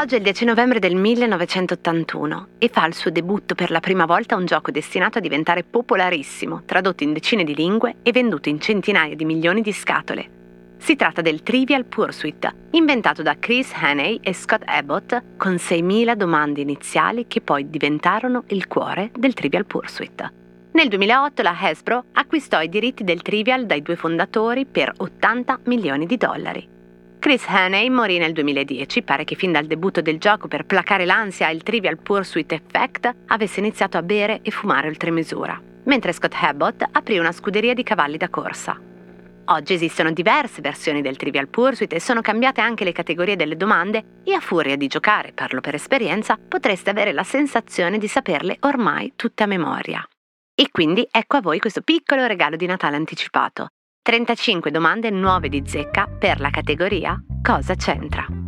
Oggi è il 10 novembre del 1981 e fa il suo debutto per la prima volta un gioco destinato a diventare popolarissimo, tradotto in decine di lingue e venduto in centinaia di milioni di scatole. Si tratta del Trivial Pursuit, inventato da Chris Haney e Scott Abbott con 6.000 domande iniziali che poi diventarono il cuore del Trivial Pursuit. Nel 2008 la Hasbro acquistò i diritti del Trivial dai due fondatori per 80 milioni di dollari. Chris Haney morì nel 2010, pare che fin dal debutto del gioco per placare l'ansia e il Trivial Pursuit Effect avesse iniziato a bere e fumare oltre misura, mentre Scott Abbott aprì una scuderia di cavalli da corsa. Oggi esistono diverse versioni del Trivial Pursuit e sono cambiate anche le categorie delle domande e a furia di giocare, parlo per esperienza, potreste avere la sensazione di saperle ormai tutte a memoria. E quindi ecco a voi questo piccolo regalo di Natale anticipato. 35 domande nuove di zecca per la categoria Cosa c'entra?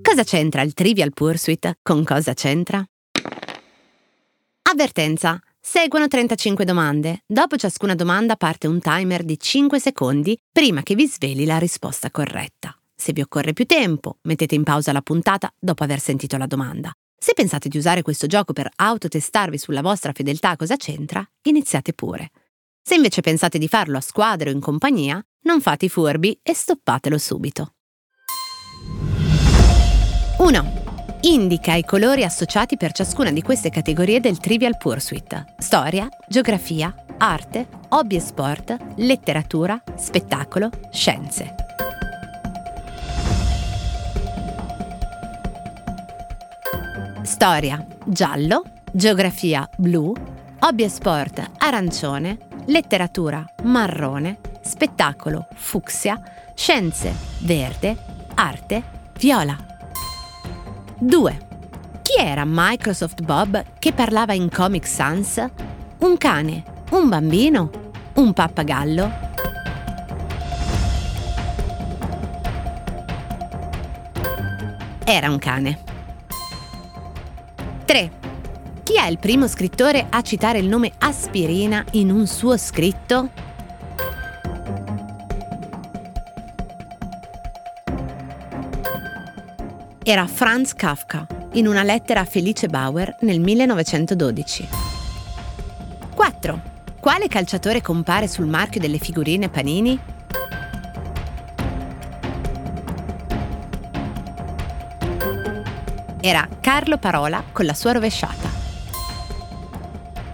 Cosa c'entra il Trivial Pursuit con cosa c'entra? Avvertenza. Seguono 35 domande. Dopo ciascuna domanda parte un timer di 5 secondi prima che vi sveli la risposta corretta. Se vi occorre più tempo, mettete in pausa la puntata dopo aver sentito la domanda. Se pensate di usare questo gioco per autotestarvi sulla vostra fedeltà a cosa c'entra, iniziate pure. Se invece pensate di farlo a squadra o in compagnia, non fate i furbi e stoppatelo subito. 1. Indica i colori associati per ciascuna di queste categorie del Trivial Pursuit. Storia, geografia, arte, hobby e sport, letteratura, spettacolo, scienze. Storia, giallo, geografia, blu, hobby e sport, arancione, letteratura, marrone, spettacolo, fucsia, scienze, verde, arte, viola. 2. Chi era Microsoft Bob che parlava in Comic Sans? Un cane, un bambino, un pappagallo? Era un cane. 3. Chi è il primo scrittore a citare il nome aspirina in un suo scritto? Era Franz Kafka, in una lettera a Felice Bauer nel 1912. 4. Quale calciatore compare sul marchio delle figurine Panini? Era Carlo Parola con la sua rovesciata.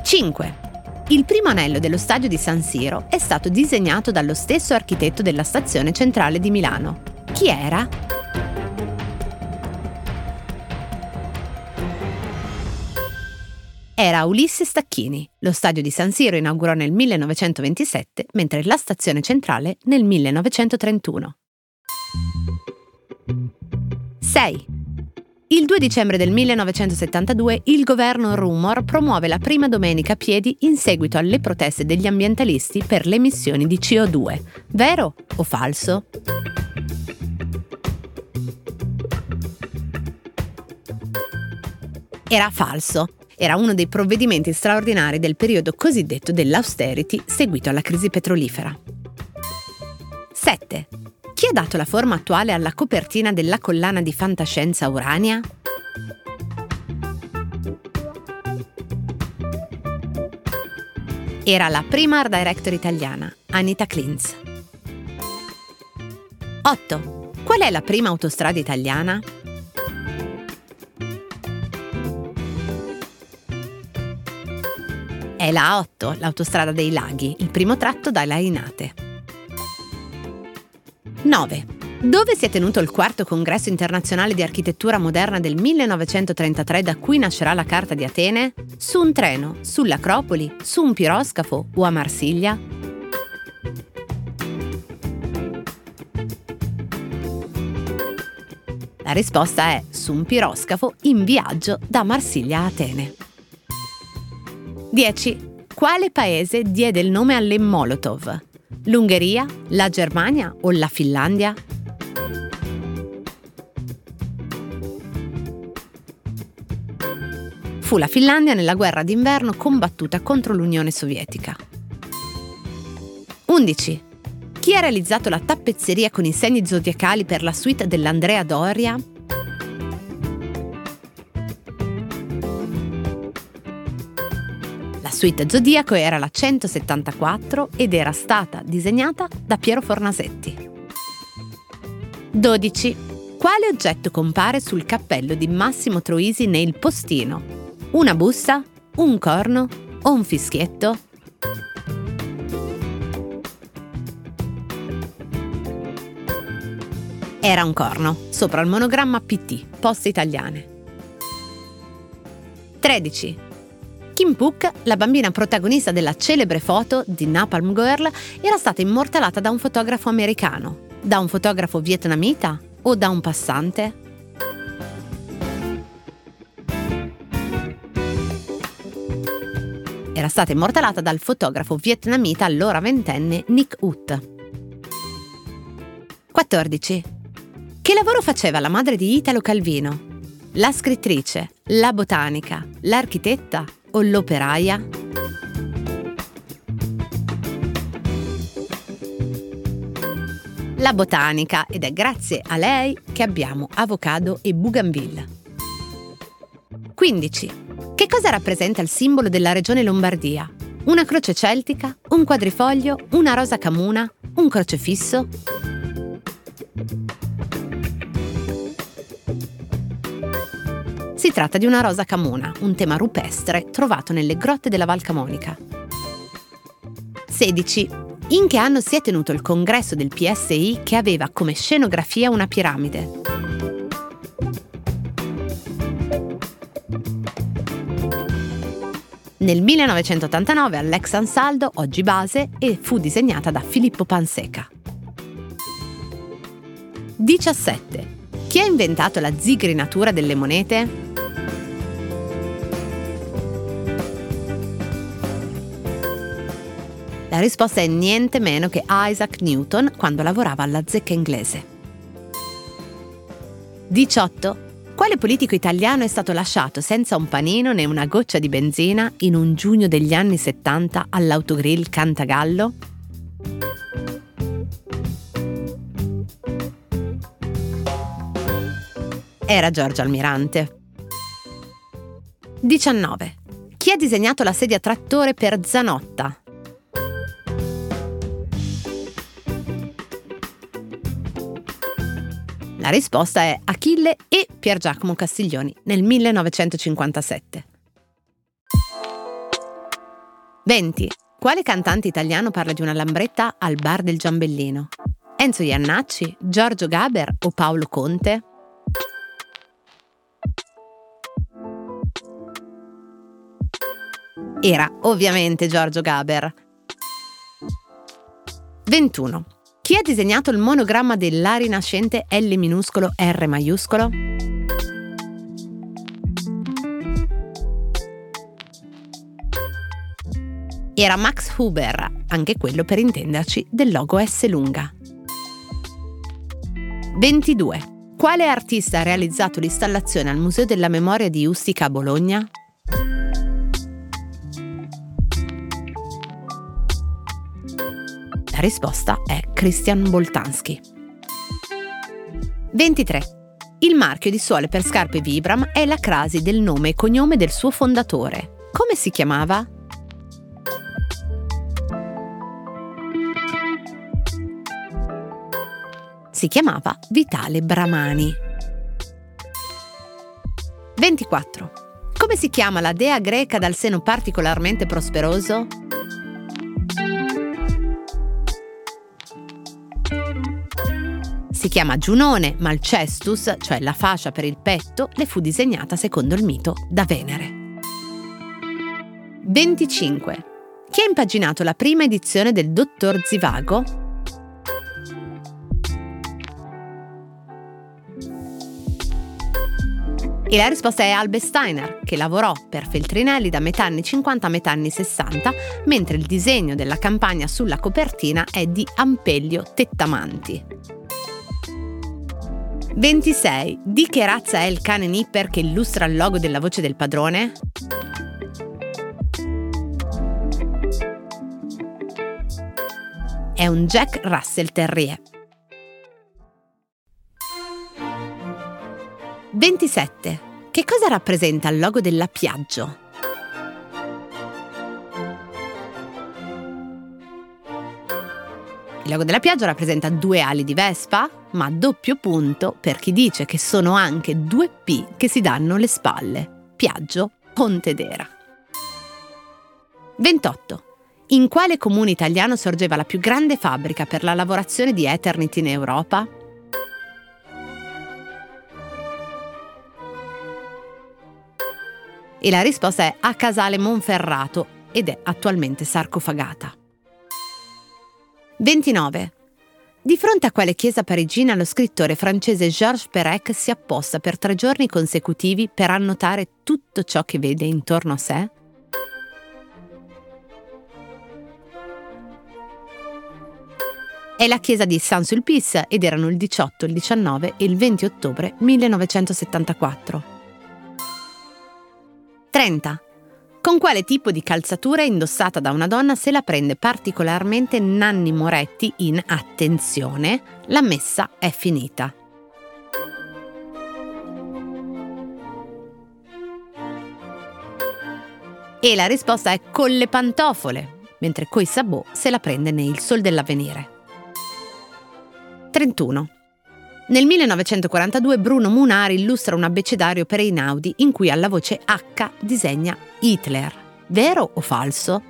5. Il primo anello dello stadio di San Siro è stato disegnato dallo stesso architetto della stazione centrale di Milano. Chi era? Era Ulisse Stacchini. Lo stadio di San Siro inaugurò nel 1927, mentre la stazione centrale nel 1931. 6. Il 2 dicembre del 1972 il governo Rumor promuove la prima domenica a piedi in seguito alle proteste degli ambientalisti per le emissioni di CO2. Vero o falso? Era falso. Era uno dei provvedimenti straordinari del periodo cosiddetto dell'austerity seguito alla crisi petrolifera. 7. Chi ha dato la forma attuale alla copertina della collana di fantascienza Urania? Era la prima art director italiana, Anita Klintz. 8. Qual è la prima autostrada italiana? È la A8, l'autostrada dei laghi, il primo tratto da Lainate. 9. Dove si è tenuto il quarto congresso internazionale di architettura moderna del 1933 da cui nascerà la Carta di Atene? Su un treno, sull'Acropoli, su un piroscafo o a Marsiglia? La risposta è su un piroscafo in viaggio da Marsiglia a Atene. 10. Quale paese diede il nome alle Molotov? L'Ungheria, la Germania o la Finlandia? Fu la Finlandia nella guerra d'inverno combattuta contro l'Unione Sovietica. 11. Chi ha realizzato la tappezzeria con i segni zodiacali per la suite dell'Andrea Doria? Suite Zodiaco era la 174 ed era stata disegnata da Piero Fornasetti. 12. Quale oggetto compare sul cappello di Massimo Troisi nel postino? Una busta? Un corno? O un fischietto? Era un corno, sopra il monogramma PT, Poste Italiane. 13. Kim Pook, la bambina protagonista della celebre foto di Napalm Girl, era stata immortalata da un fotografo americano, da un fotografo vietnamita o da un passante? Era stata immortalata dal fotografo vietnamita allora ventenne Nick Ut. 14. Che lavoro faceva la madre di Italo Calvino? La scrittrice, la botanica, l'architetta o l'operaia? La botanica ed è grazie a lei che abbiamo avocado e bougainville. 15. Che cosa rappresenta il simbolo della regione Lombardia? Una croce celtica, un quadrifoglio, una rosa camuna, un crocefisso? Si tratta di una rosa camona, un tema rupestre trovato nelle grotte della Val Camonica. 16. In che anno si è tenuto il congresso del PSI che aveva come scenografia una piramide? Nel 1989 all'ex Ansaldo, oggi base, e fu disegnata da Filippo Panseca. 17. Chi ha inventato la zigrinatura delle monete? La risposta è niente meno che Isaac Newton quando lavorava alla zecca inglese. 18. Quale politico italiano è stato lasciato senza un panino né una goccia di benzina in un giugno degli anni 70 all'autogrill Cantagallo? Era Giorgio Almirante. 19. Chi ha disegnato la sedia trattore per Zanotta? La risposta è Achille e Pier Giacomo Castiglioni nel 1957. 20. Quale cantante italiano parla di una lambretta al bar del Giambellino? Enzo Iannacci, Giorgio Gaber o Paolo Conte? Era ovviamente Giorgio Gaber. 21. Chi ha disegnato il monogramma dell'A rinascente L minuscolo R maiuscolo? Era Max Huber, anche quello per intenderci del logo S lunga. 22. Quale artista ha realizzato l'installazione al Museo della Memoria di Ustica a Bologna? Risposta è Christian Boltanski. 23. Il marchio di suole per scarpe Vibram è la crasi del nome e cognome del suo fondatore. Come si chiamava? Si chiamava Vitale Bramani. 24. Come si chiama la dea greca dal seno particolarmente prosperoso? Si chiama Giunone, ma il cestus, cioè la fascia per il petto, le fu disegnata secondo il mito da Venere. 25. Chi ha impaginato la prima edizione del Dottor Zivago? E la risposta è Albe Steiner, che lavorò per Feltrinelli da metà anni 50 a metà anni 60, mentre il disegno della campagna sulla copertina è di Ampelio Tettamanti. 26. Di che razza è il cane Nipper che illustra il logo della voce del padrone? È un Jack Russell Terrier. 27. Che cosa rappresenta il logo della Piaggio? Il logo della Piaggio rappresenta due ali di Vespa, ma doppio punto per chi dice che sono anche due P che si danno le spalle. Piaggio Pontedera. 28. In quale comune italiano sorgeva la più grande fabbrica per la lavorazione di Eternity in Europa? E la risposta è a Casale Monferrato ed è attualmente sarcofagata. 29. Di fronte a quale chiesa parigina lo scrittore francese Georges Perec si apposta per tre giorni consecutivi per annotare tutto ciò che vede intorno a sé? È la chiesa di Saint-Sulpice ed erano il 18, il 19 e il 20 ottobre 1974. 30. Con quale tipo di calzatura indossata da una donna se la prende particolarmente Nanni Moretti in Attenzione, la messa è finita. E la risposta è con le pantofole, mentre coi sabò se la prende nei Sol dell'Avvenire. 31. Nel 1942 Bruno Munari illustra un abbecedario per Einaudi in cui alla voce H disegna Hitler. Vero o falso?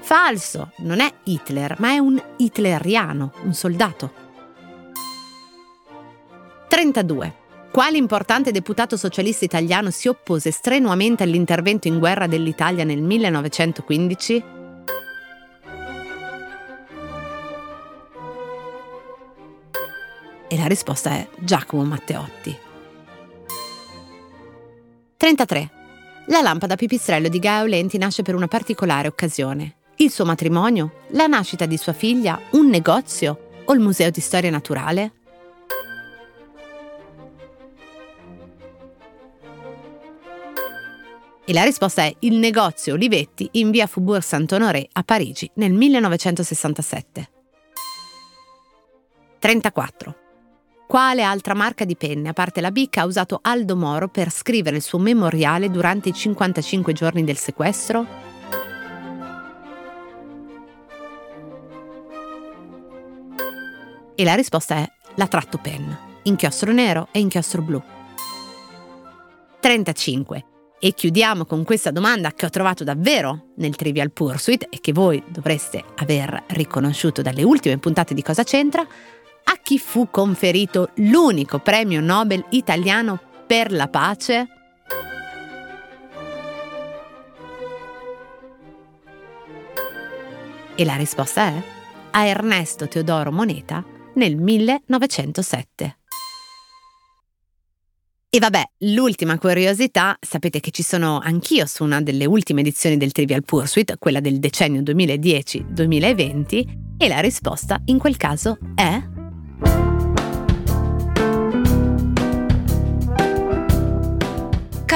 Falso, non è Hitler, ma è un hitleriano, un soldato. 32. Quale importante deputato socialista italiano si oppose strenuamente all'intervento in guerra dell'Italia nel 1915? E la risposta è Giacomo Matteotti. 33. La lampada pipistrello di Gaio Lenti nasce per una particolare occasione. Il suo matrimonio, la nascita di sua figlia, un negozio o il Museo di Storia Naturale? E la risposta è il negozio Olivetti in via Faubourg Saint-Honoré a Parigi nel 1967. 34. Quale altra marca di penne, a parte la Bic, ha usato Aldo Moro per scrivere il suo memoriale durante i 55 giorni del sequestro? E la risposta è la Tratto Pen, inchiostro nero e inchiostro blu. 35. E chiudiamo con questa domanda che ho trovato davvero nel Trivial Pursuit e che voi dovreste aver riconosciuto dalle ultime puntate di Cosa c'entra. A chi fu conferito l'unico premio Nobel italiano per la pace? E la risposta è a Ernesto Teodoro Moneta nel 1907. E vabbè, l'ultima curiosità, sapete che ci sono anch'io su una delle ultime edizioni del Trivial Pursuit, quella del decennio 2010-2020, e la risposta in quel caso è...